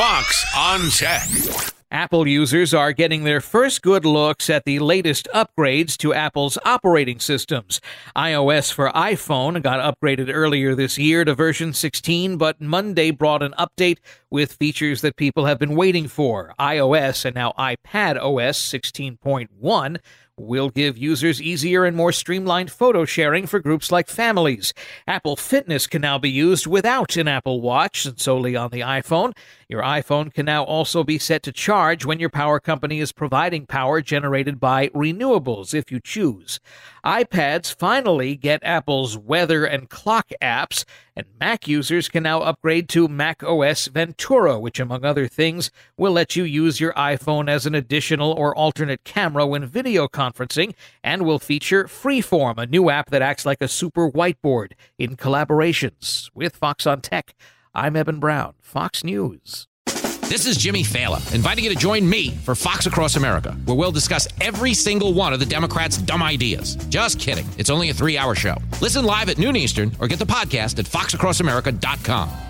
Fox on Tech. Apple users are getting their first good looks at the latest upgrades to Apple's operating systems. iOS for iPhone got upgraded earlier this year to version 16, but Monday brought an update with features that people have been waiting for. iOS and now iPad OS 16.1 will give users easier and more streamlined photo sharing for groups like families. Apple Fitness can now be used without an Apple Watch and solely on the iPhone. Your iPhone can now also be set to charge when your power company is providing power generated by renewables if you choose. iPads finally get Apple's weather and clock apps, and Mac users can now upgrade to Mac OS Ventura, which, among other things, will let you use your iPhone as an additional or alternate camera when video conferencing and will feature Freeform, a new app that acts like a super whiteboard in collaborations. With Fox on Tech, I'm Eben Brown, Fox News. This is Jimmy Failla, inviting you to join me for Fox Across America, where we'll discuss every single one of the Democrats' dumb ideas. Just kidding. It's only a three hour show. Listen live at noon Eastern or get the podcast at foxacrossamerica.com.